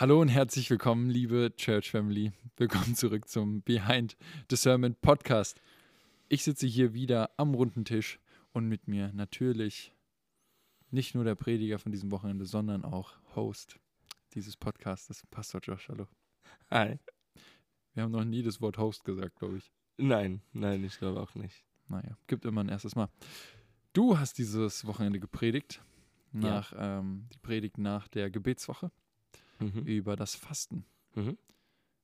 Hallo und herzlich willkommen, liebe Church Family. Willkommen zurück zum Behind the Sermon Podcast. Ich sitze hier wieder am runden Tisch und mit mir natürlich nicht nur der Prediger von diesem Wochenende, sondern auch Host dieses Podcasts, Pastor Josh. Hallo. Hi. Wir haben noch nie das Wort Host gesagt, glaube ich. Nein, nein, ich glaube auch nicht. Naja, gibt immer ein erstes Mal. Du hast dieses Wochenende gepredigt, nach, ähm, die Predigt nach der Gebetswoche Mhm. über das Fasten. Mhm.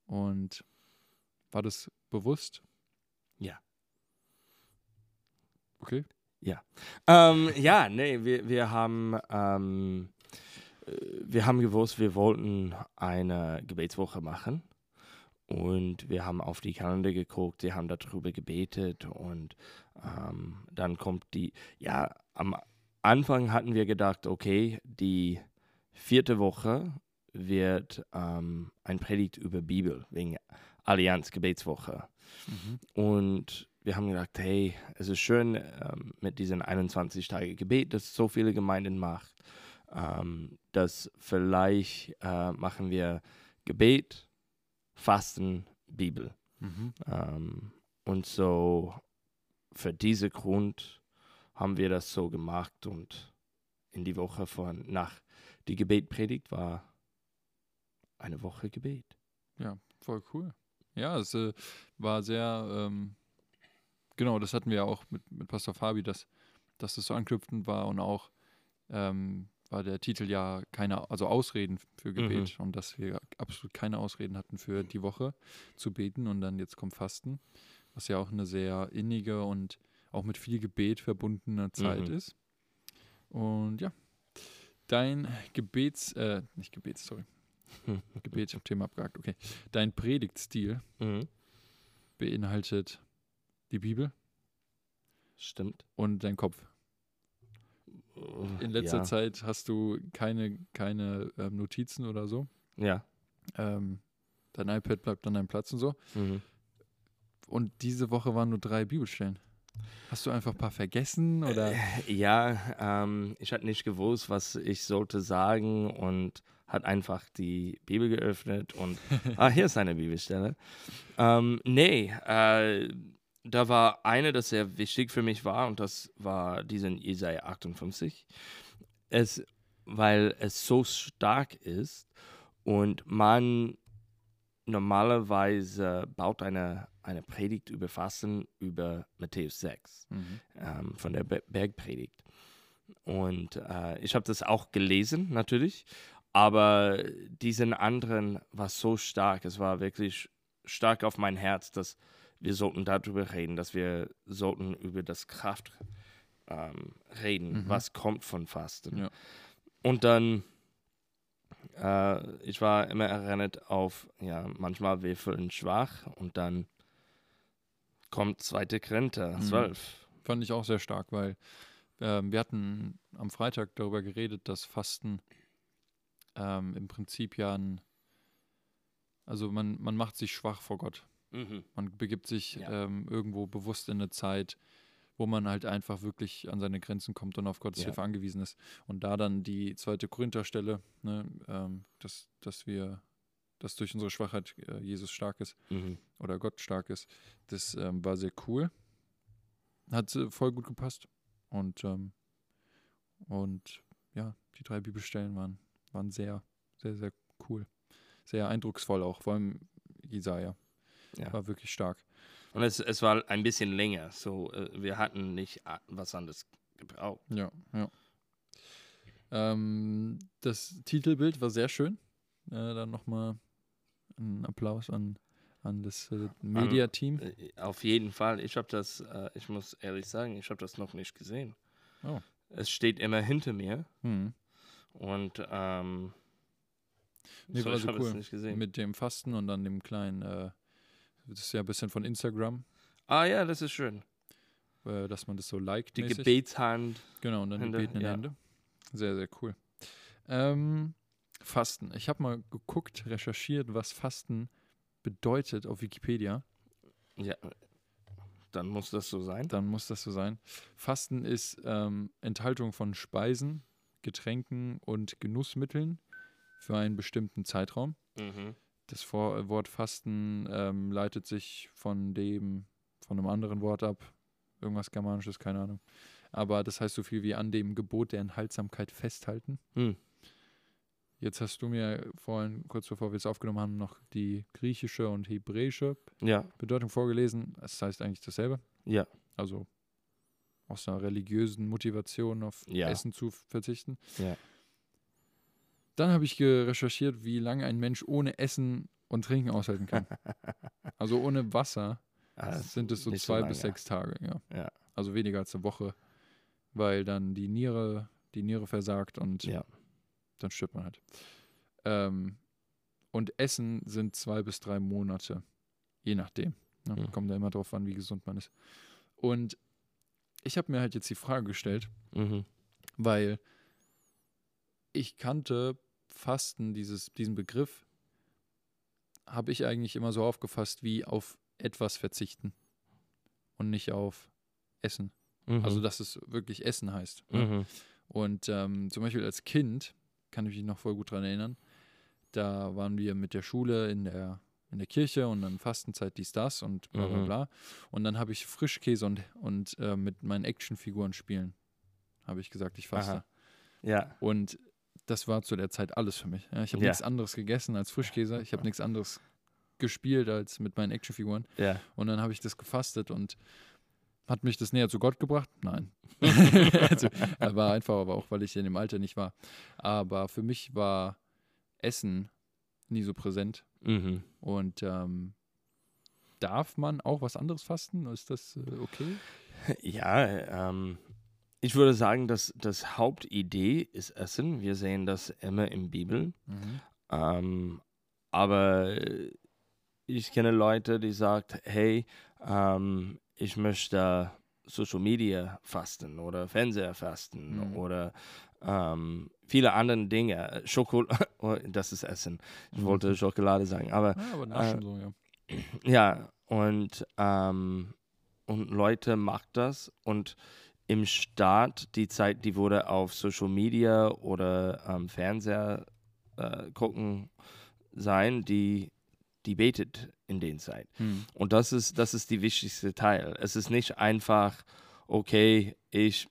Und war das bewusst? Ja. Okay. Ähm, ja, nee, wir, wir haben ähm, äh, wir haben gewusst, wir wollten eine Gebetswoche machen und wir haben auf die Kalender geguckt, wir haben darüber gebetet und ähm, dann kommt die, ja, am Anfang hatten wir gedacht, okay, die vierte Woche wird ähm, ein Predigt über Bibel wegen Allianz Gebetswoche. Mhm. Und wir haben gedacht, hey, es ist schön ähm, mit diesen 21 Tage Gebet, das so viele Gemeinden macht, ähm, dass vielleicht äh, machen wir Gebet, Fasten, Bibel. Mhm. Ähm, und so für diesen Grund haben wir das so gemacht und in die Woche von nach die Gebetpredigt war eine Woche Gebet. Ja, voll cool. Ja, es äh, war sehr, ähm, genau, das hatten wir ja auch mit, mit Pastor Fabi, dass, dass das so anknüpfend war und auch ähm, war der Titel ja keine, also Ausreden für Gebet und dass wir absolut keine Ausreden hatten für die Woche zu beten und dann jetzt kommt Fasten, was ja auch eine sehr innige und auch mit viel Gebet verbundene Zeit Mhm. ist. Und ja, dein Gebets, äh, nicht Gebets, sorry, Gebet, ich hab Thema abgehakt, okay. Dein Predigtstil Mhm. beinhaltet die Bibel Stimmt. und dein Kopf. In letzter ja. Zeit hast du keine, keine ähm, Notizen oder so. Ja. Ähm, dein iPad bleibt an deinem Platz und so. Mhm. Und diese Woche waren nur drei Bibelstellen. Hast du einfach ein paar vergessen oder? Äh, Ja, ähm, ich hatte nicht gewusst, was ich sollte sagen und hat einfach die Bibel geöffnet und ah, hier ist eine Bibelstelle. Ähm, nee, äh, da war eine, das sehr wichtig für mich war und das war diesen Jesaja 58. Es, weil es so stark ist und man normalerweise baut eine, eine Predigt über Fasten über Matthäus 6 Mhm. ähm, von der Be Bergpredigt. Und äh, ich habe das auch gelesen, natürlich, aber diesen anderen war so stark, es war wirklich stark auf mein Herz, dass wir sollten darüber reden, dass wir sollten über das Kraft ähm, reden, Mhm. was kommt von Fasten. Ja. Und dann, äh, ich war immer erinnert auf, ja, manchmal wir fühlen schwach und dann kommt zweite Korinther, Mhm. 12. Fand ich auch sehr stark, weil ähm, wir hatten am Freitag darüber geredet, dass Fasten ähm, im Prinzip ja ein, also man, man macht sich schwach vor Gott. Mhm. Man begibt sich Ja. ähm, irgendwo bewusst in eine Zeit, wo man halt einfach wirklich an seine Grenzen kommt und auf Gottes Ja. Hilfe angewiesen ist. Und da dann die zweite Korintherstelle, ne, ähm, dass, dass wir, dass durch unsere Schwachheit äh, Jesus stark ist Mhm. oder Gott stark ist, das ähm, war sehr cool. Hat äh, voll gut gepasst. Und, ähm, und ja, die drei Bibelstellen waren, waren sehr, sehr, sehr cool. Sehr eindrucksvoll auch, vor allem Jesaja. Ja. War wirklich stark. Und es, es war ein bisschen länger, so äh, wir hatten nicht a- was anderes gebraucht. Ja, ja. Ähm, das Titelbild war sehr schön. Äh, dann nochmal ein Applaus an, an das äh, Media-Team. Äh, Auf jeden Fall, ich habe das, äh, ich muss ehrlich sagen, ich habe das noch nicht gesehen. Oh. Es steht immer hinter mir Hm. Und ähm, Nee, so, war ich so habe cool. nicht gesehen. Mit dem Fasten und dann dem kleinen, äh, das ist ja ein bisschen von Instagram, ah ja, das ist schön. äh, dass man das so liked. Die mäßig. Gebetshand. Genau, und dann Hände, die betenden ja. Hände. Sehr, sehr cool. Ähm, Fasten. Ich habe mal geguckt, recherchiert, was Fasten bedeutet auf Wikipedia. Ja, dann muss das so sein. Dann muss das so sein. Fasten ist ähm, Enthaltung von Speisen, Getränken und Genussmitteln für einen bestimmten Zeitraum. Mhm. Das Vor Wort Fasten ähm, leitet sich von dem, von einem anderen Wort ab. Irgendwas Germanisches, keine Ahnung. Aber das heißt so viel wie an dem Gebot der Enthaltsamkeit festhalten. Hm. Jetzt hast du mir vorhin, kurz bevor wir es aufgenommen haben, noch die griechische und hebräische Ja, Bedeutung vorgelesen. Das heißt eigentlich dasselbe. ja, Also aus einer religiösen Motivation auf Ja. Essen zu verzichten. Ja. Dann habe ich recherchiert, wie lange ein Mensch ohne Essen und Trinken aushalten kann. also ohne Wasser Ah, sind es so nicht so zwei bis sechs Tage, ja. Ja. Also weniger als eine Woche, weil dann die Niere, die Niere versagt und ja. dann stirbt man halt. Ähm, und Essen sind zwei bis drei Monate, je nachdem. Ne? Mhm. Kommt da immer drauf an, wie gesund man ist. Und ich habe mir halt jetzt die Frage gestellt, Mhm. weil ich kannte Fasten, dieses, diesen Begriff, habe ich eigentlich immer so aufgefasst wie auf etwas verzichten und nicht auf Essen. Mhm. Also, dass es wirklich Essen heißt. ne? mhm. Und ähm, zum Beispiel als Kind, kann ich mich noch voll gut dran erinnern, da waren wir mit der Schule in der, in der Kirche und dann Fastenzeit dies, das und bla bla Mhm. bla. Und dann habe ich Frischkäse und, und äh, mit meinen Actionfiguren spielen, habe ich gesagt, ich faste. Aha. Ja, Und das war zu der Zeit alles für mich. Ja, ich habe Ja. nichts anderes gegessen als Frischkäse. Ich habe nichts anderes gespielt als mit meinen Actionfiguren. ja. Und dann habe ich das gefastet und hat mich das näher zu Gott gebracht? Nein. also, war einfach, aber auch, weil ich in dem Alter nicht war. Aber für mich war Essen nie so präsent. Mhm. Und ähm, darf man auch was anderes fasten? Ist das äh, okay? Ja, ähm, ich würde sagen, dass das Hauptidee ist Essen. Wir sehen das immer in Bibel. Mhm. Ähm, aber ich kenne Leute, die sagen, hey, ähm, ich möchte Social Media fasten oder Fernseher fasten Mhm. oder ähm, viele andere Dinge. Schokolade, das ist Essen. Ich Mhm. wollte Schokolade sagen, aber Ja, aber naschen so, ja. ja, und, ähm, und Leute macht das und im Start, die Zeit, die wurde auf Social Media oder ähm, Fernseher äh, gucken sein, die, die betet in den Zeit. Hm. Und das ist, das ist die wichtigste Teil. Es ist nicht einfach, okay, ich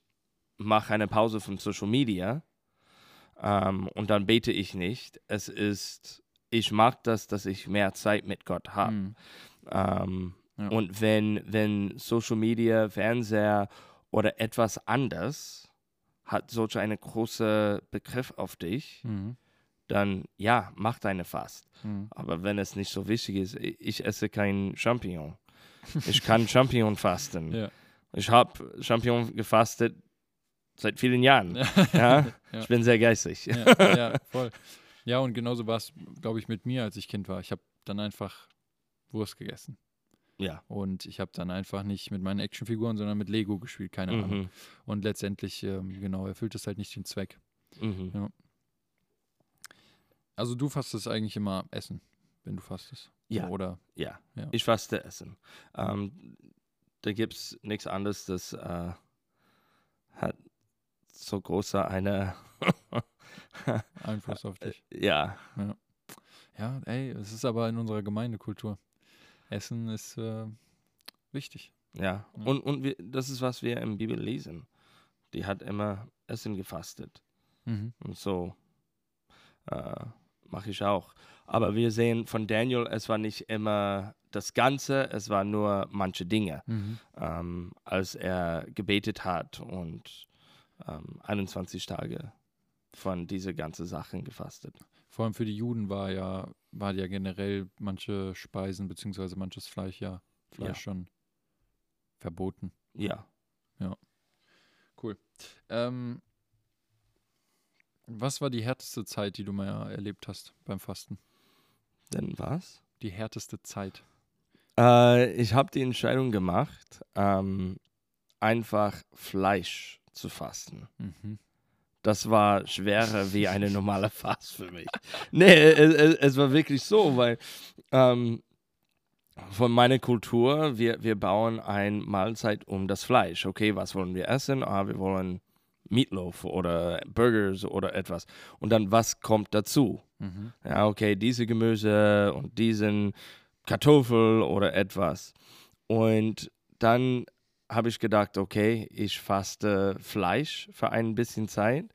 mache eine Pause von Social Media ähm, und dann bete ich nicht. Es ist, ich mag das, dass ich mehr Zeit mit Gott habe. Hm. Ähm, Ja. Und wenn, wenn Social Media, Fernseher oder etwas anders hat solch einen großen Begriff auf dich, Mhm. dann ja, mach deine Fast. Mhm. Aber wenn es nicht so wichtig ist, ich, ich esse kein Champignon. Ich kann Champignon fasten. Ja. Ich habe Champignon gefastet seit vielen Jahren. Ja? Ja. Ich bin sehr geistig. ja, ja, voll. Ja, und genauso war es, glaube ich, mit mir, als ich Kind war. Ich habe dann einfach Wurst gegessen. Ja. Und ich habe dann einfach nicht mit meinen Actionfiguren, sondern mit Lego gespielt, keine Ahnung. Mhm. Und letztendlich, ähm, genau, erfüllt es halt nicht den Zweck. Mhm. Also du fastest eigentlich immer Essen, wenn du fastest. Ja. Oder, Ja. Ja. ich faste Essen. Ähm, da gibt es nichts anderes, das äh, hat so große eine, Einfluss auf dich. ja, Ja, ey, es ist aber in unserer Gemeindekultur. Essen ist äh, wichtig. ja. Ja. Und, und wir, das ist, was wir in der Bibel lesen. Die hat immer Essen gefastet. Mhm. Und so äh, mache ich auch. Aber wir sehen von Daniel, es war nicht immer das Ganze, es war nur manche Dinge, Mhm. ähm, als er gebetet hat und ähm, 21 Tage von diese ganzen Sachen gefastet. Vor allem für die Juden war ja, war ja generell manche Speisen beziehungsweise manches Fleisch ja Fleisch Ja. schon verboten. Ja. Cool. Ähm, was war die härteste Zeit, die du mal erlebt hast beim Fasten? Denn was? Die härteste Zeit. Äh, ich habe die Entscheidung gemacht, ähm, einfach Fleisch zu fasten. Mhm. Das war schwerer wie eine normale Fast für mich. Nee, es, es, war wirklich so, weil ähm, von meiner Kultur, wir, wir bauen eine Mahlzeit um das Fleisch. Okay, was wollen wir essen? Ah, wir wollen Meatloaf oder Burgers oder etwas. Und dann, was kommt dazu? Mhm. Ja, okay, diese Gemüse und diesen Kartoffel oder etwas. Und dann habe ich gedacht, okay, ich faste Fleisch für ein bisschen Zeit.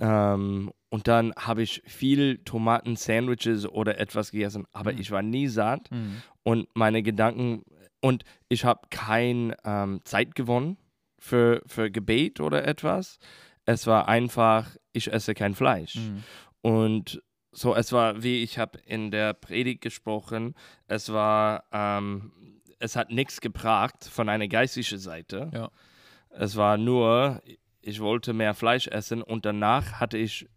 Ähm, und dann habe ich viel Tomaten-Sandwiches oder etwas gegessen, aber Mhm. ich war nie satt. Mhm. Und meine Gedanken, und ich habe keine ähm, Zeit gewonnen für, für Gebet oder etwas. Es war einfach, ich esse kein Fleisch. Mhm. Und so, es war, wie ich habe in der Predigt gesprochen, es war, ähm, es hat nichts gebracht von einer geistlichen Seite. Ja. Es war nur, ich wollte mehr Fleisch essen und danach hatte ich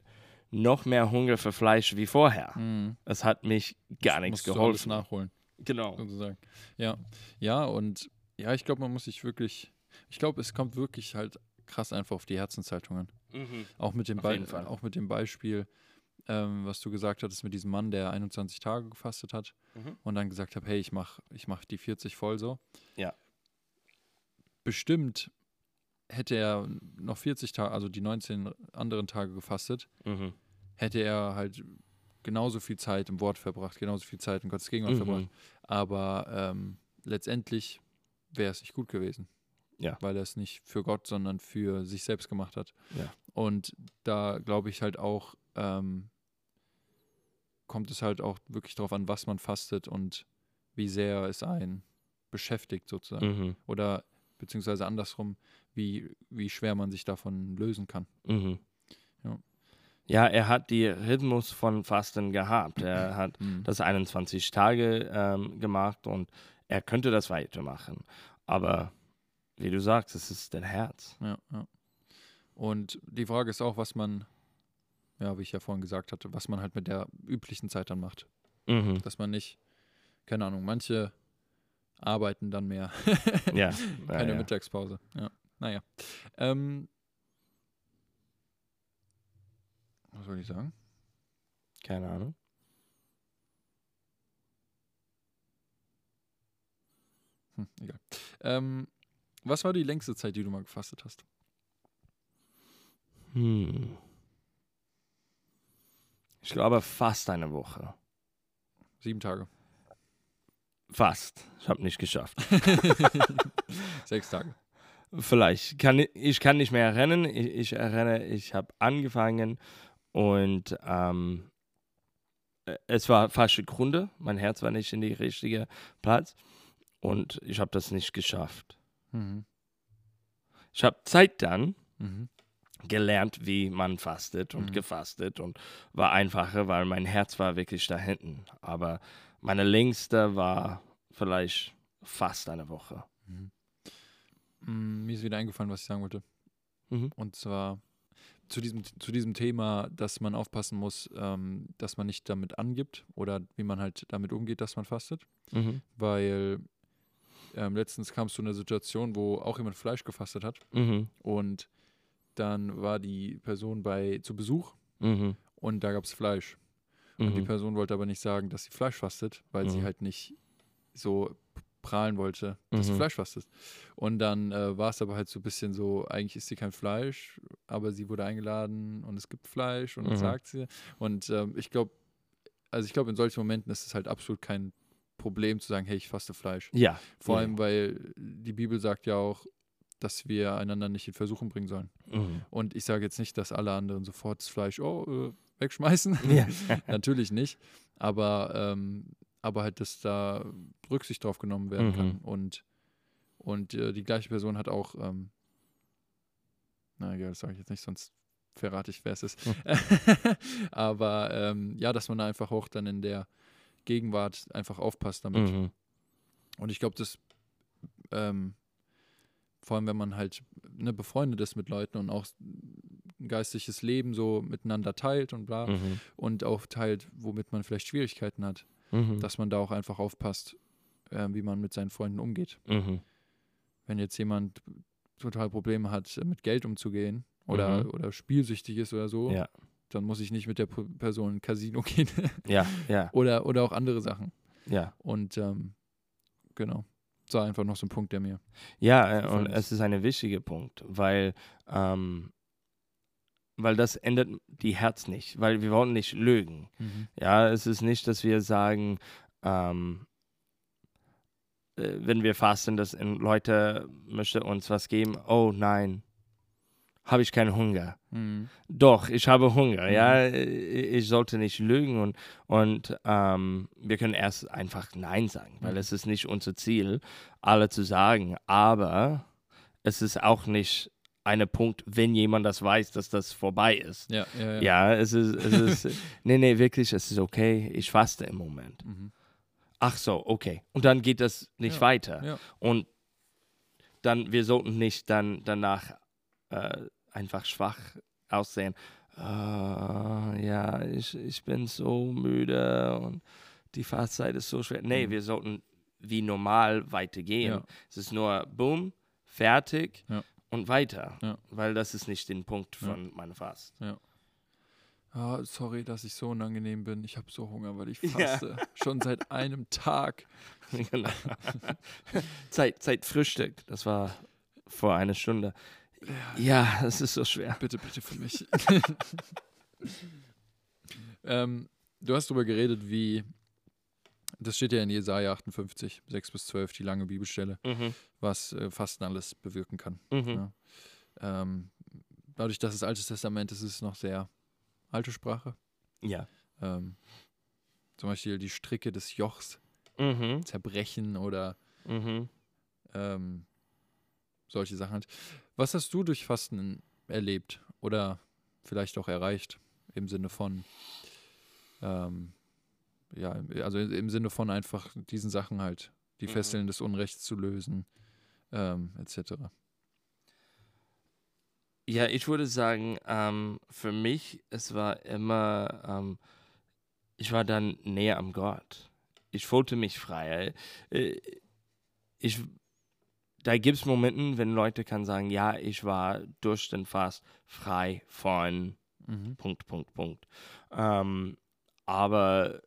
noch mehr Hunger für Fleisch wie vorher. Mhm. Es hat mich gar nichts Musst du alles geholfen. nachholen. Genau. sozusagen. Ja, ja, und ja, ich glaube, man muss sich wirklich, ich glaube, es kommt wirklich halt krass einfach auf die Herzenshaltungen. Mhm. Auch mit dem, Be auch mit dem Beispiel, ähm, was du gesagt hattest mit diesem Mann, der 21 Tage gefastet hat Mhm. und dann gesagt hat, hey, ich mach, ich mach die 40 voll so. Ja. Bestimmt hätte er noch 40 Tage, also die 19 anderen Tage gefastet, Mhm. hätte er halt genauso viel Zeit im Wort verbracht, genauso viel Zeit in Gottes Gegenwart verbracht. Mhm. Aber ähm, letztendlich wäre es nicht gut gewesen. Ja. Weil er es nicht für Gott, sondern für sich selbst gemacht hat. Ja. Und da glaube ich halt auch, ähm, kommt es halt auch wirklich darauf an, was man fastet und wie sehr es einen beschäftigt sozusagen. Mhm. Oder beziehungsweise andersrum, wie, wie schwer man sich davon lösen kann. Mhm. Ja. Ja, er hat die Rhythmus von Fasten gehabt. Er hat Mhm. das 21 Tage ähm, gemacht und er könnte das weitermachen. Aber wie du sagst, es ist dein Herz. Ja, ja. Und die Frage ist auch, was man, ja, wie ich ja vorhin gesagt hatte, was man halt mit der üblichen Zeit dann macht. Mhm. Dass man nicht, keine Ahnung, manche arbeiten dann mehr. Ja. Keine ja. Mittagspause. Ja, naja. Ähm, was soll ich sagen? Keine Ahnung. Hm, egal. Ähm, was war die längste Zeit, die du mal gefastet hast? Hm. Ich glaube fast eine Woche. Sieben Tage. Fast. Ich habe nicht geschafft. Sechs Tage. Vielleicht. Kann, ich- kann nicht mehr erinnern. Ich, ich erinnere, ich habe angefangen und ähm, äh, es war falsche Gründe. Mein Herz war nicht in die richtige Platz und ich habe das nicht geschafft. Mhm. Ich habe Zeit dann Mhm. Gelernt, wie man fastet und Mhm. gefastet und war einfacher, weil mein Herz war wirklich da hinten. Aber meine längste war vielleicht fast eine Woche. Mhm. Mm, Mir ist wieder eingefallen, was ich sagen wollte. Mhm. Und zwar zu diesem, zu diesem Thema, dass man aufpassen muss, ähm, dass man nicht damit angibt oder wie man halt damit umgeht, dass man fastet. Mhm. Weil ähm, letztens kam es zu einer Situation, wo auch jemand Fleisch gefastet hat Mhm. und dann war die Person bei zu Besuch Mhm. und da gab es Fleisch. Und die Mhm. Person wollte aber nicht sagen, dass sie Fleisch fastet, weil sie Mhm. halt nicht so prahlen wollte, dass sie Mhm. Fleisch fastet. Und dann äh, war es aber halt so ein bisschen so, eigentlich isst sie kein Fleisch, aber sie wurde eingeladen und es gibt Fleisch und dann Mhm. sagt sie. Und ähm, ich glaube, also ich glaube, in solchen Momenten ist es halt absolut kein Problem zu sagen, hey, ich faste Fleisch. Ja. Vor allem, weil die Bibel sagt ja auch, dass wir einander nicht in Versuchung bringen sollen. Mhm. Und ich sage jetzt nicht, dass alle anderen sofort das Fleisch oh, äh, wegschmeißen. Ja. Natürlich nicht. Aber, ähm, aber halt, dass da Rücksicht drauf genommen werden Mhm. kann. Und, und äh, die gleiche Person hat auch, ähm, na egal, das sage ich jetzt nicht, sonst verrate ich, wer es ist. Hm. aber ähm, ja, dass man da einfach auch dann in der Gegenwart einfach aufpasst damit. Mhm. Und ich glaube, das, ähm, vor allem wenn man halt ne, befreundet ist mit Leuten und auch ein geistliches Leben so miteinander teilt und bla, Mhm. und auch teilt, womit man vielleicht Schwierigkeiten hat, Mhm. dass man da auch einfach aufpasst, äh, wie man mit seinen Freunden umgeht. Mhm. Wenn jetzt jemand total Probleme hat, mit Geld umzugehen oder, Mhm. oder spielsüchtig ist oder so, Ja. dann muss ich nicht mit der Person Casino gehen Ja, ja, oder, oder auch andere Sachen. ja. Und ähm, genau, das war einfach noch so ein Punkt, der mir Ja, äh, und es ist ein wichtiger Punkt, weil ähm, weil das ändert die Herz nicht, weil wir wollen nicht lügen. Mhm. Ja, es ist nicht, dass wir sagen, ähm, äh, wenn wir fasten, dass Leute möchten uns was geben. Oh nein, habe ich keinen Hunger. Mhm. Doch, ich habe Hunger. Mhm. Ja, Äh, ich sollte nicht lügen und, und ähm, wir können erst einfach Nein sagen, weil Mhm. es ist nicht unser Ziel, alle zu sagen. Aber es ist auch nicht ein Punkt, wenn jemand das weiß, dass das vorbei ist. Ja, ja, ja. Ja, es ist, es ist, nee, nee, wirklich, es ist okay. Ich faste im Moment. Mhm. Ach so, okay. Und dann geht das nicht Ja, weiter. Und dann, wir sollten nicht dann danach äh, einfach schwach aussehen. Ah, ja, ich, ich bin so müde und die Fahrzeit ist so schwer. Nee, Mhm. wir sollten wie normal weitergehen. Ja. Es ist nur boom, fertig Ja. und weiter. Ja. Weil das ist nicht der Punkt von meiner Fast. Ah, sorry, dass ich so unangenehm bin. Ich habe so Hunger, weil ich faste. Schon seit einem Tag. genau. Zeit, Zeit Frühstück, das war vor einer Stunde. Ja, es ist so schwer. Bitte, bitte für mich. ähm, du hast darüber geredet, wie. Das steht ja in Jesaja 58, 6 bis 12, die lange Bibelstelle, Mhm. was äh, Fasten alles bewirken kann. Mhm. Ja. Ähm, dadurch, dass es Altes Testament ist, ist es noch sehr alte Sprache. Ja. Ähm, zum Beispiel die Stricke des Jochs Mhm. zerbrechen oder Mhm. ähm, solche Sachen halt. Was hast du durch Fasten erlebt oder vielleicht auch erreicht im Sinne von, ähm, ja, also im Sinne von einfach diesen Sachen halt, die Mhm. Fesseln des Unrechts zu lösen, ähm, etc. Ja, ich würde sagen, ähm, für mich, es war immer, ähm, ich war dann näher am Gott. Ich fühlte mich frei. Äh, Ich, da gibt es Momente, wenn Leute kann sagen, ja, ich war durch den Fast frei von Mhm. Punkt, Punkt, Punkt. Ähm, aber,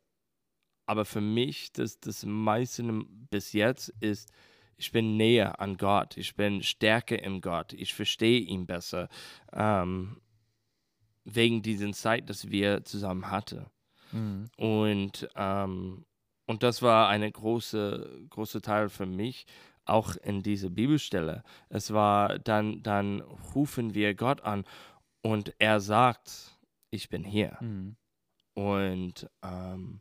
aber für mich, das, das meiste bis jetzt ist, ich bin näher an Gott, ich bin stärker im Gott, ich verstehe ihn besser, ähm, wegen dieser Zeit, dass wir zusammen hatten. Mhm. Und, ähm, und das war eine große, große Teil für mich, auch in dieser Bibelstelle. Es war dann, dann rufen wir Gott an und er sagt, ich bin hier. Mhm. Und, ähm,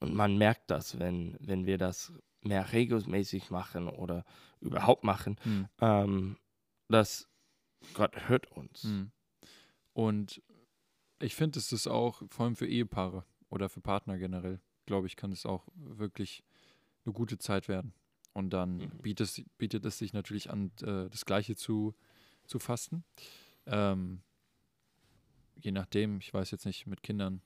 und man merkt das, wenn, wenn wir das mehr regelmäßig machen oder überhaupt machen, Mhm. ähm, dass Gott hört uns. Mhm. Und ich finde, es ist auch, vor allem für Ehepaare oder für Partner generell, glaube ich, kann es auch wirklich eine gute Zeit werden. Und dann Mhm. bietet, es, bietet es sich natürlich an, äh, das Gleiche zu, zu fasten. Ähm, je nachdem, ich weiß jetzt nicht, mit Kindern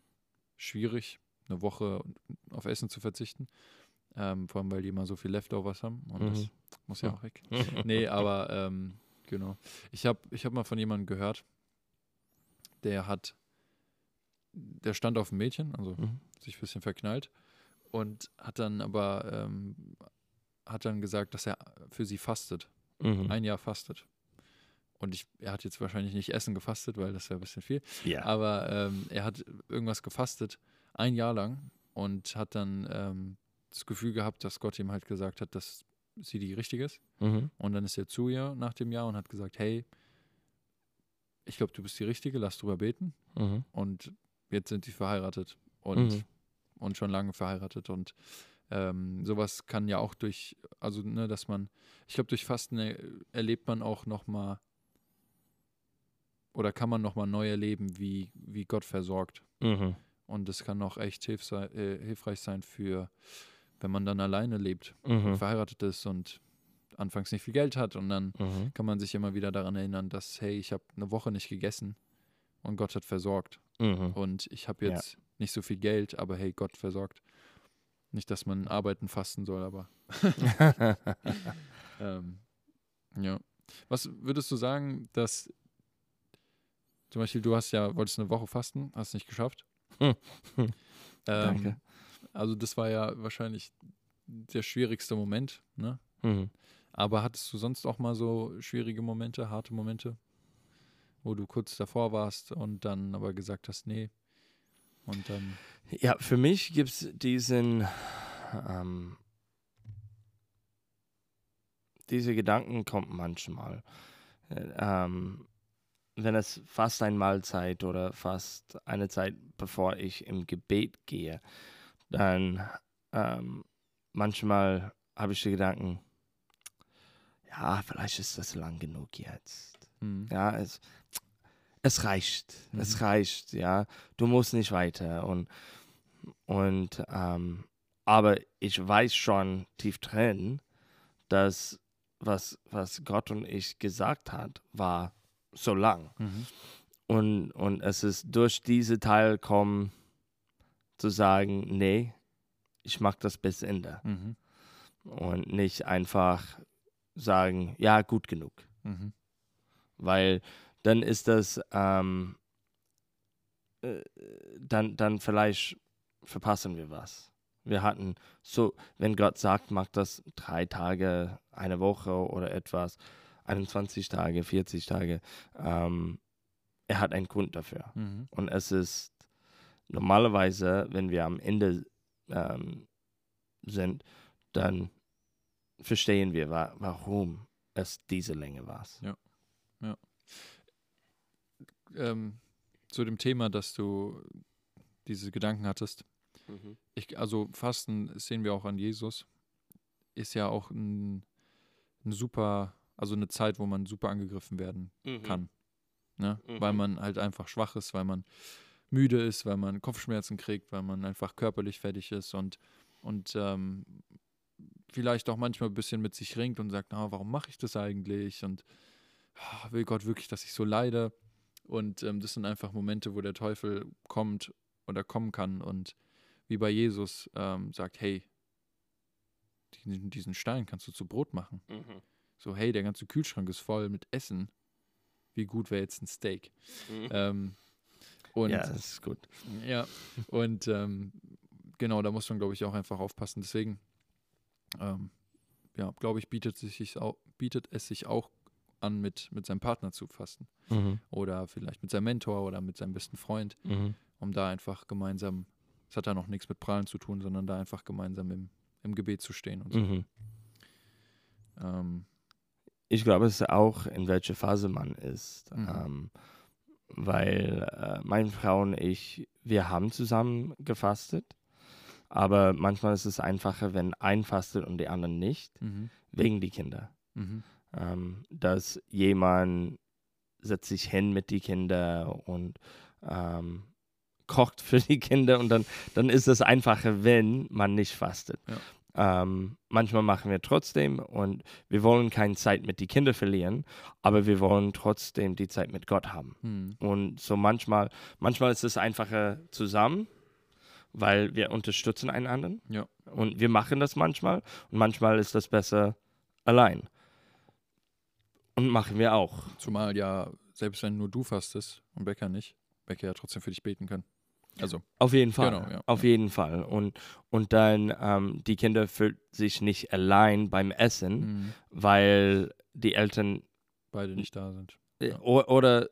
schwierig, eine Woche auf Essen zu verzichten. Ähm, vor allem, weil die immer so viel Leftovers haben. Und das Mhm. muss ja auch weg. Nee, aber ähm, genau. Ich habe ich hab mal von jemandem gehört, der hat, der stand auf ein Mädchen, also Mhm. sich ein bisschen verknallt und hat dann aber, ähm, hat dann gesagt, dass er für sie fastet, Mhm. ein Jahr fastet. Und ich, er hat jetzt wahrscheinlich nicht Essen gefastet, weil das wäre ein bisschen viel, Ja. aber ähm, er hat irgendwas gefastet, ein Jahr lang und hat dann ähm, das Gefühl gehabt, dass Gott ihm halt gesagt hat, dass sie die richtige ist. Mhm. Und dann ist er zu ihr nach dem Jahr und hat gesagt, hey, ich glaube, du bist die Richtige, lass drüber beten. Mhm. Und jetzt sind sie verheiratet und, Mhm. und schon lange verheiratet. Und ähm, sowas kann ja auch durch, also ne, dass man, ich glaube, durch Fasten er, erlebt man auch nochmal oder kann man nochmal neu erleben, wie, wie Gott versorgt. Mhm. Und das kann auch echt hilf äh, hilfreich sein für, wenn man dann alleine lebt, Mhm. verheiratet ist und anfangs nicht viel Geld hat und dann Mhm. kann man sich immer wieder daran erinnern, dass, hey, ich habe eine Woche nicht gegessen und Gott hat versorgt. Mhm. Und ich habe Ja. jetzt nicht so viel Geld, aber hey, Gott versorgt. Nicht, dass man arbeiten fasten soll, aber ähm, ja. Was würdest du sagen, dass zum Beispiel du hast ja, wolltest eine Woche fasten, hast nicht geschafft. Hm. ähm, Danke. Also das war ja wahrscheinlich der schwierigste Moment, ne? Mhm. Aber hattest du sonst auch mal so schwierige Momente, harte Momente, wo du kurz davor warst und dann aber gesagt hast, nee. Und dann. Ja, für mich gibt es diesen, ähm, diese Gedanken kommen manchmal. Äh, ähm, wenn es fast eine Mahlzeit oder fast eine Zeit, bevor ich im Gebet gehe, dann ähm, manchmal habe ich die Gedanken, ja, vielleicht ist das lang genug jetzt. Mhm. Ja, es, es reicht. Mhm. Es reicht, ja. Du musst nicht weiter. Und, und ähm, aber ich weiß schon tief drin, dass was, was Gott und ich gesagt hat, war so lang. Mhm. Und, und es ist durch diese Teil kommen, zu sagen, nee, ich mag das bis Ende. Mhm. Und nicht einfach sagen, ja, gut genug. Mhm. Weil dann ist das, ähm, äh, dann, dann vielleicht verpassen wir was. Wir hatten so, wenn Gott sagt, macht das drei Tage, eine Woche oder etwas, 21 Tage, 40 Tage, ähm, er hat einen Grund dafür. Mhm. Und es ist normalerweise, wenn wir am Ende ähm, sind, dann verstehen wir, wa warum es diese Länge war. Ähm, zu dem Thema, dass du diese Gedanken hattest. Ich, also Fasten sehen wir auch an Jesus, ist ja auch ein, ein super, also eine Zeit, wo man super angegriffen werden kann. Ne? Weil Mhm. man halt einfach schwach ist, weil man müde ist, weil man Kopfschmerzen kriegt, weil man einfach körperlich fertig ist und, und ähm, vielleicht auch manchmal ein bisschen mit sich ringt und sagt, ah, warum mache ich das eigentlich? Und ah, will Gott wirklich, dass ich so leide? Und ähm, das sind einfach Momente, wo der Teufel kommt oder kommen kann und wie bei Jesus ähm, sagt, hey, diesen, diesen Stein kannst du zu Brot machen. Mhm. So, hey, der ganze Kühlschrank ist voll mit Essen. Wie gut wäre jetzt ein Steak? Ähm, und ja, das ist gut. ja, und ähm, genau, da muss man, glaube ich, auch einfach aufpassen. Deswegen, ähm, ja, glaube ich, bietet, sich auch, bietet es sich auch an, mit, mit seinem Partner zu fasten. Mhm. Oder vielleicht mit seinem Mentor oder mit seinem besten Freund, Mhm. um da einfach gemeinsam, es hat da noch nichts mit Prahlen zu tun, sondern da einfach gemeinsam im, im Gebet zu stehen und so. Mhm. Ähm, Ich glaube, es ist auch, in welcher Phase man ist. Mhm. Ähm, weil äh, meine Frau und ich, wir haben zusammen gefastet. Aber manchmal ist es einfacher, wenn ein fastet und die anderen nicht, mhm, wegen die Kinder. Ähm, dass jemand setzt sich hin mit die Kinder und ähm, kocht für die Kinder und dann, dann ist es einfacher, wenn man nicht fastet. Ähm, manchmal machen wir trotzdem und wir wollen keine Zeit mit die Kinder verlieren, aber wir wollen trotzdem die Zeit mit Gott haben. mhm, Und so manchmal, manchmal ist es einfacher zusammen, weil wir unterstützen einander. Ja. Und wir machen das manchmal und manchmal ist das besser allein. Und machen wir auch. Zumal ja, selbst wenn nur du fastest und Becker nicht, Becker ja trotzdem für dich beten können. Also, Auf jeden Fall. Genau, ja, Auf jeden Fall. Und, und dann, ähm, die Kinder fühlen sich nicht allein beim Essen, mhm, weil die Eltern beide nicht da sind. äh, Ja. oder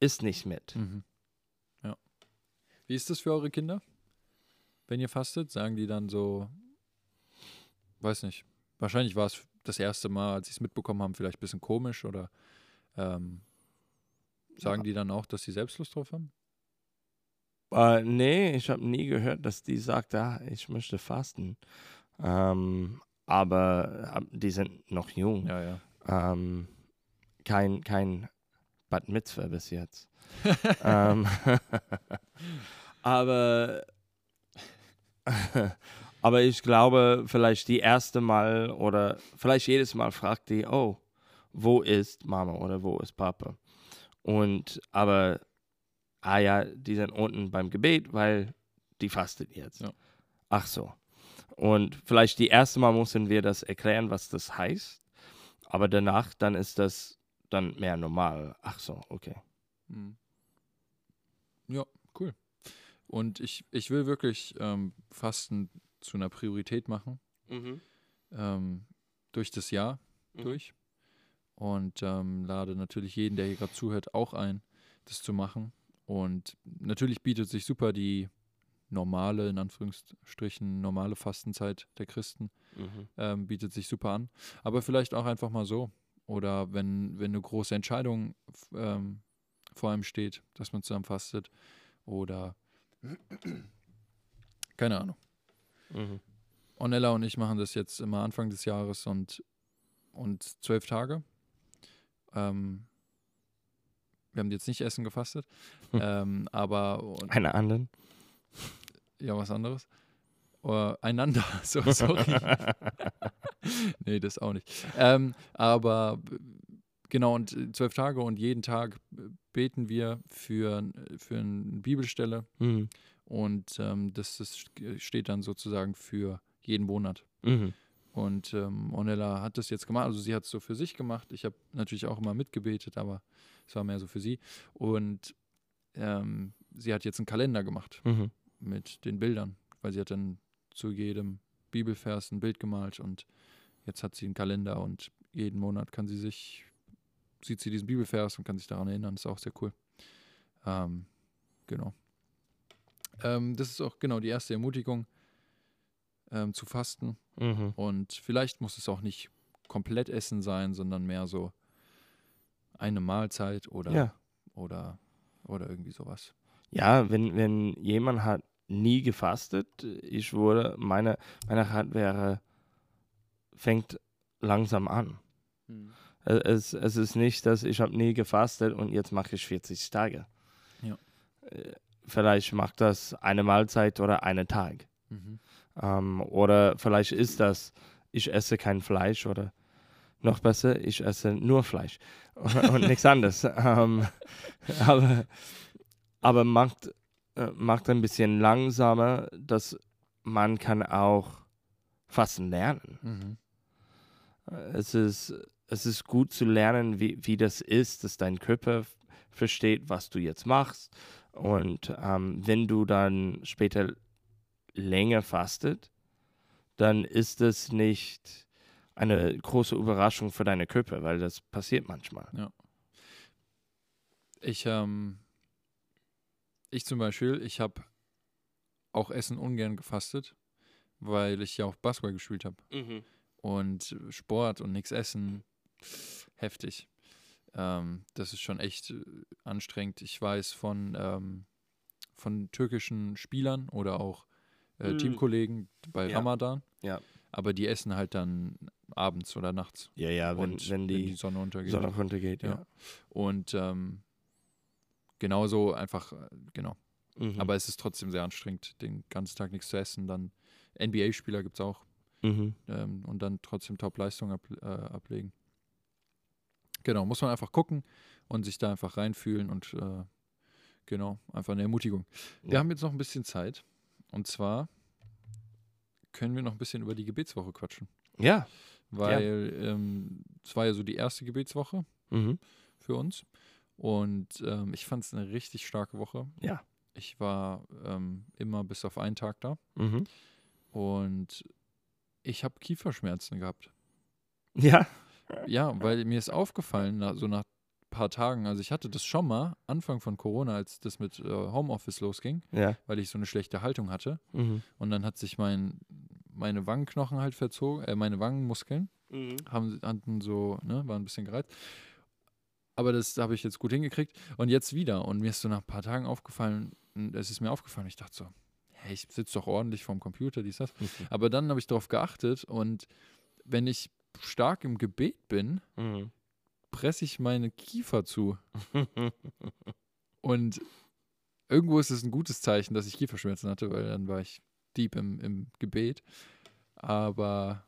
ist nicht mit. Mhm. Ja. Wie ist das für eure Kinder? Wenn ihr fastet, sagen die dann so, weiß nicht, wahrscheinlich war es das erste Mal, als sie es mitbekommen haben, vielleicht ein bisschen komisch oder ähm, sagen Ja. die dann auch, dass sie Selbstlust drauf haben? Äh, nee, ich habe nie gehört, dass die sagt, ah, ich möchte fasten. Ähm, aber äh, die sind noch jung. Ja, ja. Ähm, kein, kein Bad Mitzvah bis jetzt. ähm, aber, aber ich glaube, vielleicht die erste Mal oder vielleicht jedes Mal fragt die, oh, wo ist Mama oder wo ist Papa? Und aber, ah ja, die sind unten beim Gebet, weil die fastet jetzt. Ja. Ach so. Und vielleicht die erste Mal müssen wir das erklären, was das heißt. Aber danach, dann ist das dann mehr normal. Ach so, okay. Mhm. Ja, cool. Und ich, ich will wirklich ähm, Fasten zu einer Priorität machen, ähm, durch das Jahr Mhm. durch. und ähm, lade natürlich jeden, der hier gerade zuhört, auch ein, das zu machen. Und natürlich bietet sich super die normale, in Anführungsstrichen, normale Fastenzeit der Christen, Mhm. ähm, bietet sich super an. Aber vielleicht auch einfach mal so. Oder wenn, wenn eine große Entscheidung ähm, vor einem steht, dass man zusammen fastet. Oder keine Ahnung. Mhm. Ornella und ich machen das jetzt immer Anfang des Jahres und, und zwölf Tage. Ähm, wir haben jetzt nicht Essen gefastet, Hm. ähm, aber und, Eine anderen. ja, was anderes. Oder einander, so, sorry. nee, das auch nicht. Ähm, aber genau, und zwölf Tage und jeden Tag beten wir für, für eine Bibelstelle Mhm. Und ähm, das, das steht dann sozusagen für jeden Monat. Mhm. Und ähm, Ornella hat das jetzt gemacht, also sie hat es so für sich gemacht. Ich habe natürlich auch immer mitgebetet, aber es war mehr so für sie. Und ähm, sie hat jetzt einen Kalender gemacht Mhm. mit den Bildern, weil sie hat dann zu jedem Bibelvers ein Bild gemalt und jetzt hat sie einen Kalender und jeden Monat kann sie sich, sieht sie diesen Bibelvers und kann sich daran erinnern. Das ist auch sehr cool. Ähm, genau. Ähm, das ist auch genau die erste Ermutigung, ähm, zu fasten. Mhm. Und vielleicht muss es auch nicht komplett Essen sein, sondern mehr so eine Mahlzeit oder, Ja. oder, oder irgendwie sowas. Ja, wenn, wenn jemand hat nie gefastet, ich würde, meine, meine Rat wäre, fängt langsam an. Äh, Es, es ist nicht, dass ich habe nie gefastet und jetzt mache ich 40 Tage. Ja. Vielleicht macht das eine Mahlzeit oder einen Tag. Mhm. Ähm, oder vielleicht ist das, ich esse kein Fleisch oder noch besser, ich esse nur Fleisch und nichts anderes. Ähm, aber aber macht, äh, macht ein bisschen langsamer, dass man kann auch fassen lernen. Mhm. Äh, Es ist, es ist gut zu lernen, wie, wie das ist, dass dein Körper versteht, was du jetzt machst. Und ähm, wenn du dann später länger fastet, dann ist es nicht eine große Überraschung für deine Körper, weil das passiert manchmal. Ich, ähm, ich zum Beispiel, ich habe auch Essen ungern gefastet, weil ich ja auch Basketball gespielt habe. Und Sport und nichts essen, heftig. Ähm, das ist schon echt äh, anstrengend. Ich weiß von, ähm, von türkischen Spielern oder auch äh, Mm. Teamkollegen bei Ja. Ramadan. Ja. Aber die essen halt dann abends oder nachts. Ja, ja, wenn, und wenn die Sonne untergeht. Sonne runtergeht, ja. Ja. Und ähm, genauso einfach, äh, genau. Mhm. Aber es ist trotzdem sehr anstrengend, den ganzen Tag nichts zu essen. Dann NBA-Spieler gibt es auch. mhm. Ähm, und dann trotzdem Top-Leistung ab, äh, ablegen. Genau, muss man einfach gucken und sich da einfach reinfühlen und äh, genau, einfach eine Ermutigung. Wir Ja. haben jetzt noch ein bisschen Zeit. Und zwar können wir noch ein bisschen über die Gebetswoche quatschen. Ja. Weil ähm, es war ja so die erste Gebetswoche Mhm. für uns. Und ähm, ich fand es eine richtig starke Woche. Ja. Ich war ähm, immer bis auf einen Tag da. Mhm. Und ich habe Kieferschmerzen gehabt. Ja. Ja, weil mir ist aufgefallen, so nach ein paar Tagen, also ich hatte das schon mal, Anfang von Corona, als das mit äh, Homeoffice losging, Ja. weil ich so eine schlechte Haltung hatte. Mhm. Und dann hat sich mein, meine Wangenknochen halt verzogen, äh, meine Wangenmuskeln Mhm. haben, hatten so, ne, waren ein bisschen gereizt. Aber das habe ich jetzt gut hingekriegt. Und jetzt wieder. Und mir ist so nach ein paar Tagen aufgefallen, es ist mir aufgefallen, ich dachte so, hey, ich sitze doch ordentlich vorm Computer, dies, das. Aber dann habe ich darauf geachtet und wenn ich stark im Gebet bin, Mhm. presse ich meine Kiefer zu. Und irgendwo ist es ein gutes Zeichen, dass ich Kieferschmerzen hatte, weil dann war ich deep im, im Gebet. Aber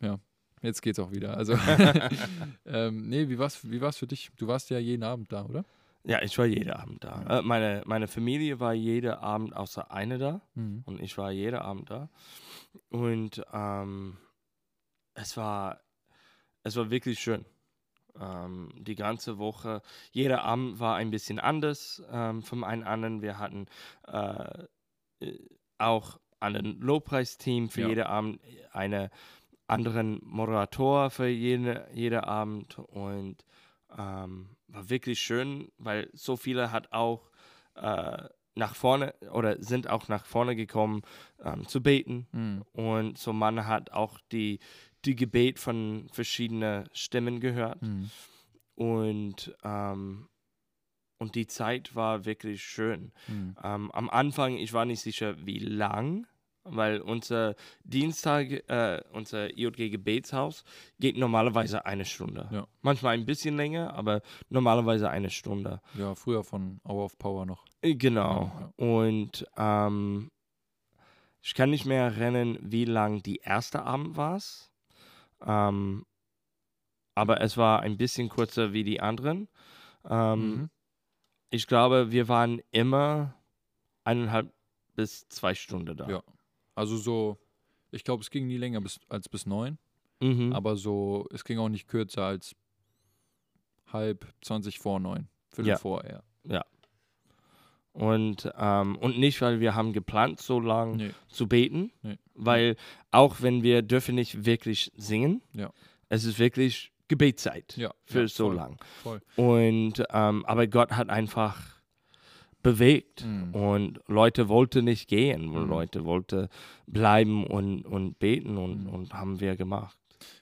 ja, jetzt geht's auch wieder. Also, ähm, nee, wie war's, wie war's für dich? Du warst ja jeden Abend da, oder? Ja, ich war jeden Abend da. Äh, meine, meine Familie war jeden Abend außer eine da Mhm. und ich war jeden Abend da. Und ähm, es war es war wirklich schön. Ähm, die ganze Woche, jeder Abend war ein bisschen anders ähm, vom einen anderen. Wir hatten äh, auch einen Lobpreisteam für Ja. jeden Abend eine anderen Moderator für jede, jeden Abend und ähm, war wirklich schön, weil so viele hat auch äh, nach vorne oder sind auch nach vorne gekommen ähm, zu beten Mhm. und so man hat auch die, die Gebet von verschiedenen Stimmen gehört Mhm. und, ähm, und die Zeit war wirklich schön. Mhm. Ähm, am Anfang, ich war nicht sicher, wie lang, weil unser Dienstag, äh, unser IJG Gebetshaus geht normalerweise eine Stunde. Ja. Manchmal ein bisschen länger, aber normalerweise eine Stunde. Ja, früher von Hour of Power noch. Äh, Genau. Ja, Und ähm, ich kann nicht mehr erinnern, wie lang die erste Abend war. Ähm, aber es war ein bisschen kürzer wie die anderen. Ähm, Mhm. Ich glaube, wir waren immer eineinhalb bis zwei Stunden da. Ja. Also so, ich glaube, es ging nie länger bis, als bis neun, Mhm. aber so, es ging auch nicht kürzer als halb, 20 vor neun. Viertel Ja. vor, ja. Und, ähm, und nicht, weil wir haben geplant, so lang Nee. zu beten, Nee. weil auch wenn wir dürfen nicht wirklich singen, Ja. es ist wirklich Gebetszeit Ja, für ja, so lang. Und ähm, aber Gott hat einfach bewegt Mhm. und Leute wollten nicht gehen, Mhm. Leute wollten bleiben und, und beten und, Mhm. und haben wir gemacht.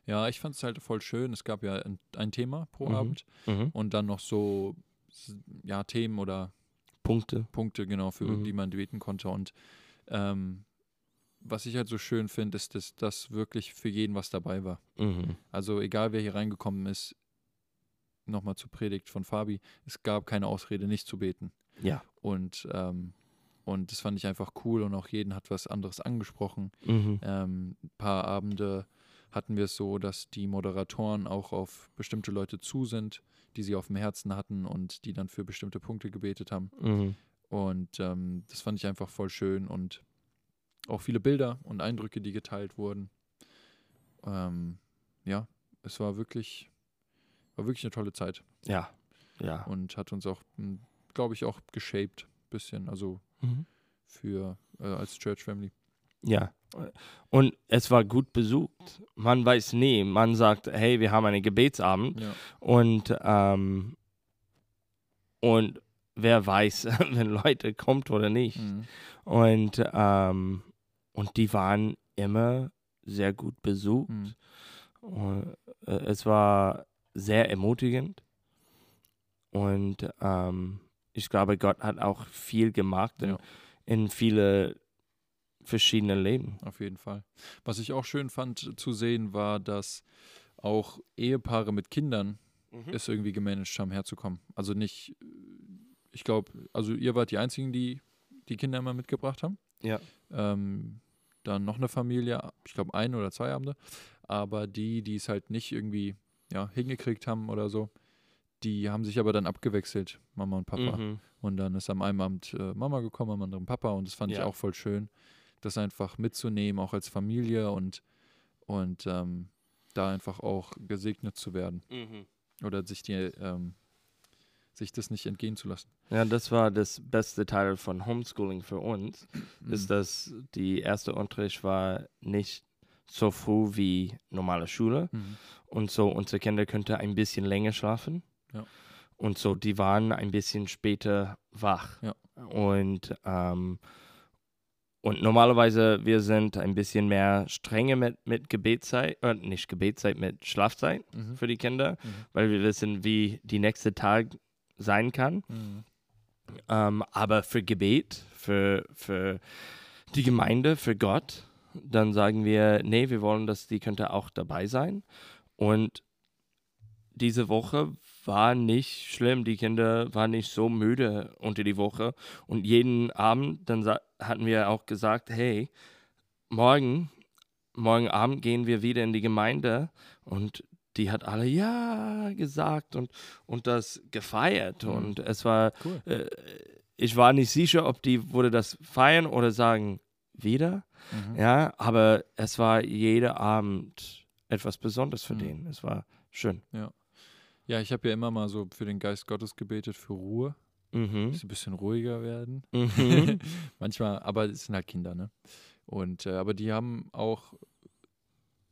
Ja, ich fand es halt voll schön. Es gab ja ein, ein Thema pro Mhm. Abend Mhm. und dann noch so, ja, Themen oder Punkte. Punkte, genau, für Mhm. die man beten konnte. Und ähm, was ich halt so schön finde, ist, dass das wirklich für jeden was dabei war. Mhm. Also egal, wer hier reingekommen ist, nochmal zur Predigt von Fabi, es gab keine Ausrede, nicht zu beten. Ja. Und, ähm, und das fand ich einfach cool und auch jeden hat was anderes angesprochen. Mhm. Ähm, ein paar Abende hatten wir es so, dass die Moderatoren auch auf bestimmte Leute zu sind, die sie auf dem Herzen hatten und die dann für bestimmte Punkte gebetet haben. Mhm. Und ähm, das fand ich einfach voll schön und auch viele Bilder und Eindrücke, die geteilt wurden. Ähm, ja, es war wirklich, war wirklich eine tolle Zeit Ja. Ja. und hat uns auch, glaube ich, auch geshaped bisschen, also Mhm. für äh, als Church Family. Ja. Und es war gut besucht. Man weiß nie. Man sagt, hey, wir haben einen Gebetsabend Ja, und, ähm, und wer weiß, wenn Leute kommt oder nicht. mhm. Und, ähm, und die waren immer sehr gut besucht. Mhm. Und, äh, es war sehr ermutigend. Und ähm, ich glaube, Gott hat auch viel gemacht in, Ja. in viele verschiedene Leben. auf jeden Fall. Was ich auch schön fand zu sehen, war, dass auch Ehepaare mit Kindern es irgendwie gemanagt haben, herzukommen. Also nicht, ich glaube, also ihr wart die Einzigen, die die Kinder immer mitgebracht haben. Ja. Ähm, dann noch eine Familie, ich glaube ein oder zwei Abende. Aber die, die es halt nicht irgendwie ja, hingekriegt haben oder so, die haben sich aber dann abgewechselt, Mama und Papa. Mhm. Und dann ist am einen Abend äh, Mama gekommen, am anderen Papa. Und das fand ich Ja. auch voll schön, das einfach mitzunehmen, auch als Familie und, und ähm, da einfach auch gesegnet zu werden. Mhm. Oder sich, die, ähm, sich das nicht entgehen zu lassen. Ja, das war das beste Teil von Homeschooling für uns, ist, Mhm. dass die erste Unterricht war nicht so früh wie normale Schule. Mhm. Und so unsere Kinder könnten ein bisschen länger schlafen. Ja. Und so, die waren ein bisschen später wach. Ja. Und, ähm, und normalerweise, wir sind ein bisschen mehr strenge mit, mit Gebetszeit, äh, nicht Gebetszeit, mit Schlafzeit Mhm. für die Kinder, Mhm. weil wir wissen, wie die nächste Tag sein kann. Mhm. Ähm, aber für Gebet, für, für die Gemeinde, für Gott, dann sagen wir, nee, wir wollen, dass die könnte auch dabei sein. Und diese Woche war nicht schlimm. Die Kinder waren nicht so müde unter die Woche. Und jeden Abend, dann sa- hatten wir auch gesagt, hey, morgen, morgen Abend gehen wir wieder in die Gemeinde. Und die hat alle ja gesagt und, und das gefeiert. Mhm. Und es war, Cool. äh, ich war nicht sicher, ob die würde das feiern oder sagen, wieder. Mhm. Ja, aber es war jeder Abend etwas Besonderes für Mhm. den. Es war schön. Ja, ich habe ja immer mal so für den Geist Gottes gebetet, für Ruhe, Mhm. sie ein bisschen ruhiger werden. Mhm. Manchmal, aber es sind halt Kinder, ne? Und äh, aber die haben auch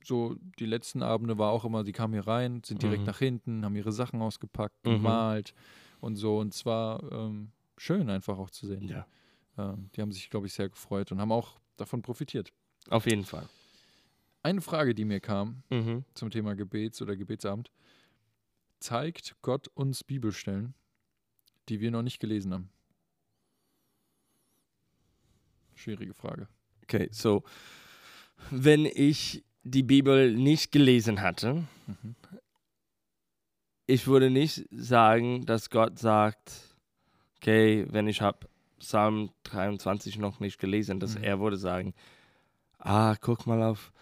so die letzten Abende war auch immer, die kamen hier rein, sind direkt Mhm. nach hinten, haben ihre Sachen ausgepackt, Mhm. gemalt und so. Und es war ähm, schön einfach auch zu sehen. Ja, Ähm, die haben sich, glaube ich, sehr gefreut und haben auch davon profitiert. auf jeden Fall. Eine Frage, die mir kam Mhm. zum Thema Gebets- oder Gebetsabend. Zeigt Gott uns Bibelstellen, die wir noch nicht gelesen haben? Schwierige Frage. Okay, so, wenn ich die Bibel nicht gelesen hatte, Mhm. ich würde nicht sagen, dass Gott sagt, okay, wenn ich habe Psalm 23 noch nicht gelesen, dass Mhm. er würde sagen, ah, guck mal auf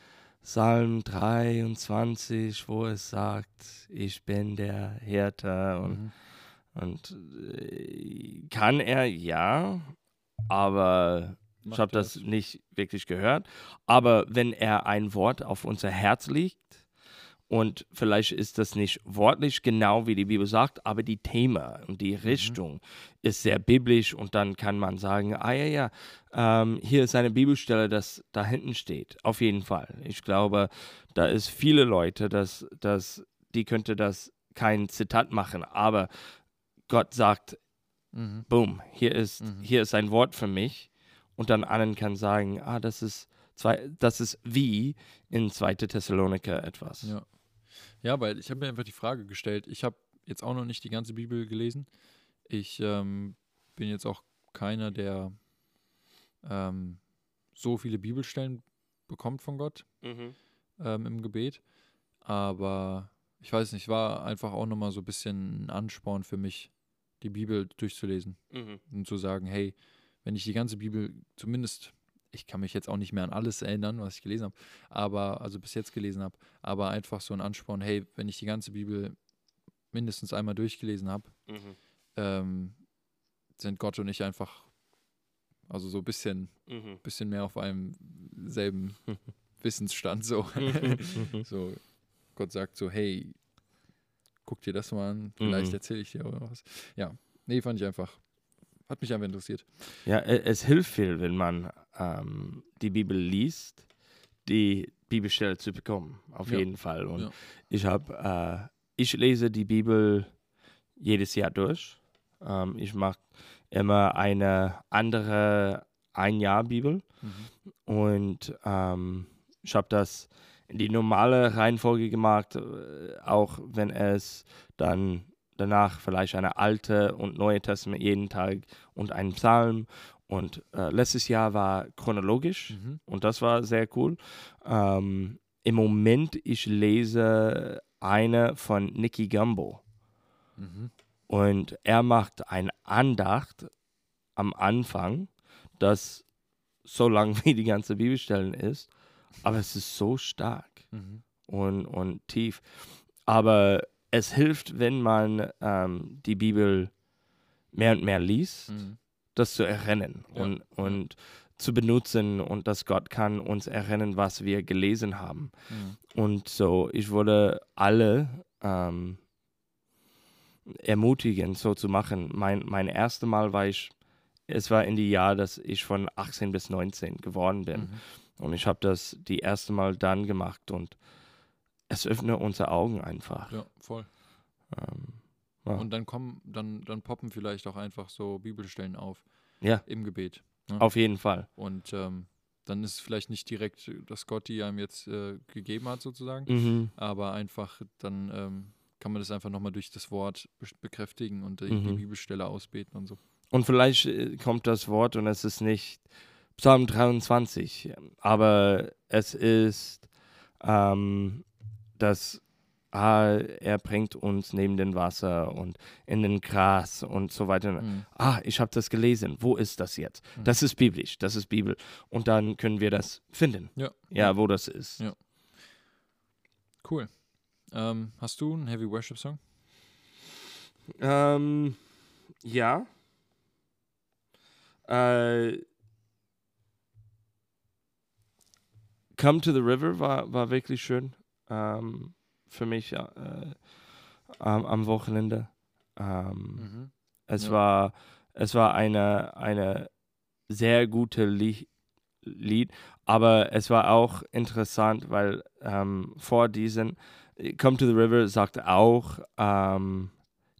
Psalm 23, wo es sagt, ich bin der Hirte und, Mhm. Und äh, kann er, ja, aber ich Macht habe er das nicht wirklich gehört. Aber wenn er ein Wort auf unser Herz legt, und vielleicht ist das nicht wortlich genau, wie die Bibel sagt, aber die Thema und die Richtung ist sehr biblisch und dann kann man sagen, ah ja, ja, ähm, hier ist eine Bibelstelle, das da hinten steht. Auf jeden Fall. Ich glaube, da ist viele Leute, dass, dass die könnte das kein Zitat machen, aber Gott sagt, Mhm. boom, hier ist, Mhm. hier ist ein Wort für mich. Und dann anderen kann sagen, ah, das ist, zwei, das ist wie in 2. Thessaloniker etwas. Ja. Ja, weil ich habe mir einfach die Frage gestellt, ich habe jetzt auch noch nicht die ganze Bibel gelesen. Ich ähm, bin jetzt auch keiner, der ähm, so viele Bibelstellen bekommt von Gott Mhm. ähm, im Gebet. Aber ich weiß nicht, war einfach auch nochmal so ein bisschen ein Ansporn für mich, die Bibel durchzulesen Mhm. und zu sagen, hey, wenn ich die ganze Bibel zumindest, ich kann mich jetzt auch nicht mehr an alles erinnern, was ich gelesen habe, aber also bis jetzt gelesen habe, aber einfach so ein Ansporn, hey, wenn ich die ganze Bibel mindestens einmal durchgelesen habe, Mhm. ähm, sind Gott und ich einfach, also so ein bisschen, Mhm. bisschen mehr auf einem selben Wissensstand so. So, Gott sagt so, hey, guck dir das mal an, vielleicht Mhm. erzähle ich dir was. Ja, nee, fand ich einfach, hat mich einfach interessiert. Ja, e- es hilft viel, wenn man ähm, die Bibel liest, die Bibelstelle zu bekommen, auf Ja. jeden Fall. Und Ja. ich habe, äh, ich lese die Bibel jedes Jahr durch. Ähm, ich mache immer eine andere Ein-Jahr-Bibel Mhm. und ähm, ich habe das die normale Reihenfolge gemacht, äh, auch wenn es dann danach vielleicht eine alte und neue Testament jeden Tag und einen Psalm. Und äh, letztes Jahr war chronologisch Mhm. und das war sehr cool. Ähm, Im Moment, ich lese eine von Nicky Gumbo Mhm. und er macht ein Andacht am Anfang, das so lang wie die ganze Bibelstellen ist, aber es ist so stark Mhm. und, und tief. Aber es hilft, wenn man ähm, die Bibel mehr und mehr liest, Mhm. das zu erinnern Ja, und, und zu benutzen und dass Gott kann uns erinnern, was wir gelesen haben. Mhm. Und so, ich würde alle ähm, ermutigen, so zu machen. Mein, mein erstes Mal war ich, es war in die Jahr, dass ich von 18 bis 19 geworden bin. Mhm. Und ich habe das die erste Mal dann gemacht und es öffnet unsere Augen einfach. Ja, voll. Ähm, Ja. Und dann kommen, dann, dann poppen vielleicht auch einfach so Bibelstellen auf ja, im Gebet. auf jeden Fall. Und ähm, dann ist es vielleicht nicht direkt, dass Gott die einem jetzt äh, gegeben hat, sozusagen, Mhm. aber einfach dann ähm, kann man das einfach nochmal durch das Wort be bekräftigen und die, die Mhm. Bibelstelle ausbeten und so. Und vielleicht äh, kommt das Wort und es ist nicht Psalm 23, aber es ist, ähm, dass ah, er bringt uns neben dem Wasser und in den Gras und so weiter. Mhm. Ah, ich habe das gelesen. Wo ist das jetzt? Mhm. Das ist biblisch, das ist Bibel. Und dann können wir das finden. Ja. Ja, wo das ist. Ja. Cool. Ähm, hast du einen Heavy Worship Song? Ähm, ja. Äh, Come to the River war, war wirklich schön ähm, für mich äh, am, am Wochenende. Ähm, Es Ja. war es war eine, eine sehr gute Lied, Lied. Aber es war auch interessant, weil ähm, vor diesem Come to the River sagt auch ähm,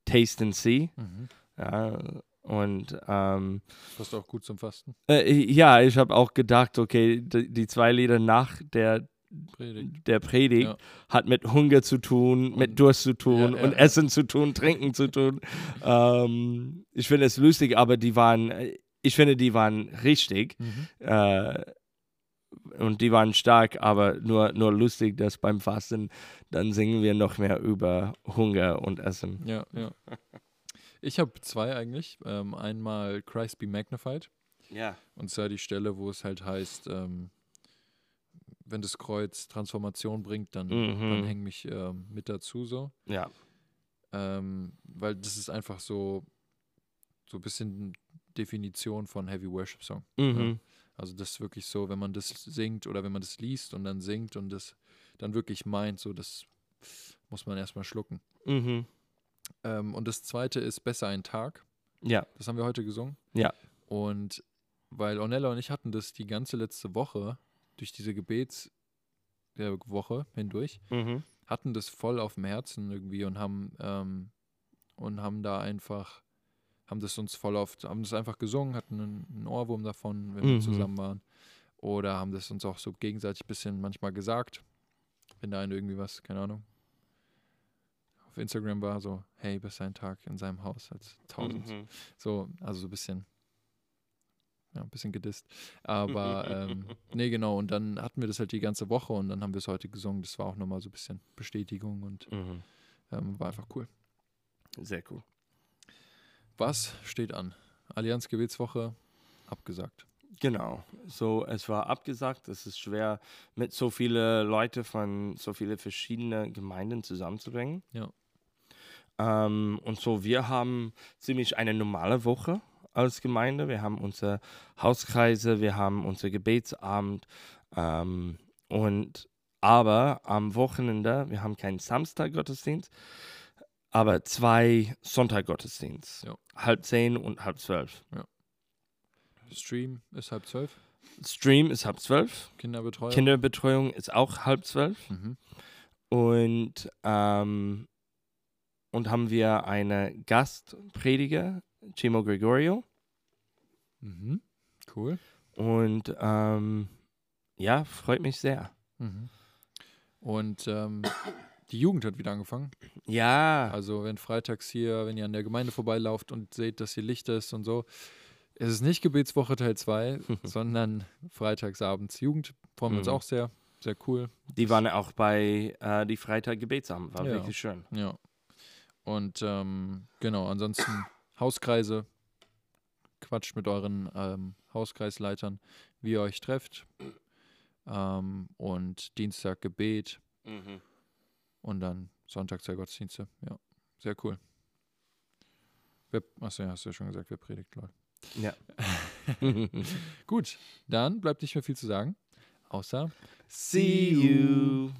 Taste and See. Mhm. Ja, und ähm, Passt auch gut zum Fasten. äh, ja, ich habe auch gedacht, okay, die, die zwei Lieder nach der, Predigt. der Predigt Ja. hat mit Hunger zu tun, mit Und- Durst zu tun Ja, ja, und. Essen zu tun, Trinken zu tun. ähm, ich finde es lustig, aber die waren, äh, ich finde, die waren richtig. Mhm. Äh, und die waren stark, aber nur, nur lustig, dass beim Fasten dann singen wir noch mehr über Hunger und Essen. Ja, ja. Ich habe zwei eigentlich. Ähm, einmal Christ be magnified. Ja. Und zwar die Stelle, wo es halt heißt, ähm, wenn das Kreuz Transformation bringt, dann, Mhm. dann häng mich ähm, mit dazu so. Ja. Ähm, weil das ist einfach so, so ein bisschen Definition von Heavy Worship Song. Mhm. Also das ist wirklich so, wenn man das singt oder wenn man das liest und dann singt und das dann wirklich meint, so das muss man erstmal schlucken. Mhm. Ähm, und das zweite ist Besser ein Tag. Ja. Das haben wir heute gesungen. Ja. Und weil Ornella und ich hatten das die ganze letzte Woche durch diese Gebets der Woche hindurch, Mhm. hatten das voll auf dem Herzen irgendwie und haben ähm, und haben da einfach haben das uns voll auf haben das einfach gesungen, hatten einen, einen Ohrwurm davon, wenn wir Mhm. zusammen waren oder haben das uns auch so gegenseitig ein bisschen manchmal gesagt, wenn da eine irgendwie was, keine Ahnung, auf Instagram war so, hey, besser ein Tag in seinem Haus als tausend Mhm. so, also so ein bisschen, ja, ein bisschen gedisst. Aber, ähm, nee, genau. Und dann hatten wir das halt die ganze Woche und dann haben wir es heute gesungen. Das war auch nochmal so ein bisschen Bestätigung und Mhm. ähm, war einfach cool. Sehr cool. Was steht an? Allianz Gebetswoche abgesagt. Genau. So, es war abgesagt. Es ist schwer, mit so vielen Leute von so vielen verschiedenen Gemeinden zusammenzubringen. Ja. Ähm, und so, wir haben ziemlich eine normale Woche als Gemeinde. Wir haben unsere Hauskreise, wir haben unser Gebetsabend. Ähm, und aber am Wochenende, wir haben keinen Samstag-Gottesdienst, aber zwei Sonntag-Gottesdienst. Ja. Halb zehn und halb zwölf. Stream ist halb zwölf. Stream ist halb zwölf. Kinderbetreuung. Kinderbetreuung ist auch halb zwölf. Mhm. Und, ähm, und haben wir eine Gastprediger, Chimo Gregorio. Mhm. Cool. Und ähm, ja, freut mich sehr. Mhm. Und ähm, die Jugend hat wieder angefangen. Ja, Also wenn freitags hier, wenn ihr an der Gemeinde vorbeilauft und seht, dass hier Licht ist und so, es ist nicht Gebetswoche Teil 2, sondern freitagsabends Jugend. Freuen wir uns Mhm. auch sehr. Sehr cool. die waren auch bei äh, die Freitag Gebetsabend. War Ja. wirklich schön. Ja. Und ähm, genau, ansonsten Hauskreise. Quatscht mit euren ähm, Hauskreisleitern, wie ihr euch trefft. Ähm, und Dienstag Gebet und dann Sonntag zwei Gottesdienste. Ja, sehr cool. Wer, achso, ja, hast du ja schon gesagt, wer predigt, Leute. Ja. Gut, dann bleibt nicht mehr viel zu sagen, außer See you.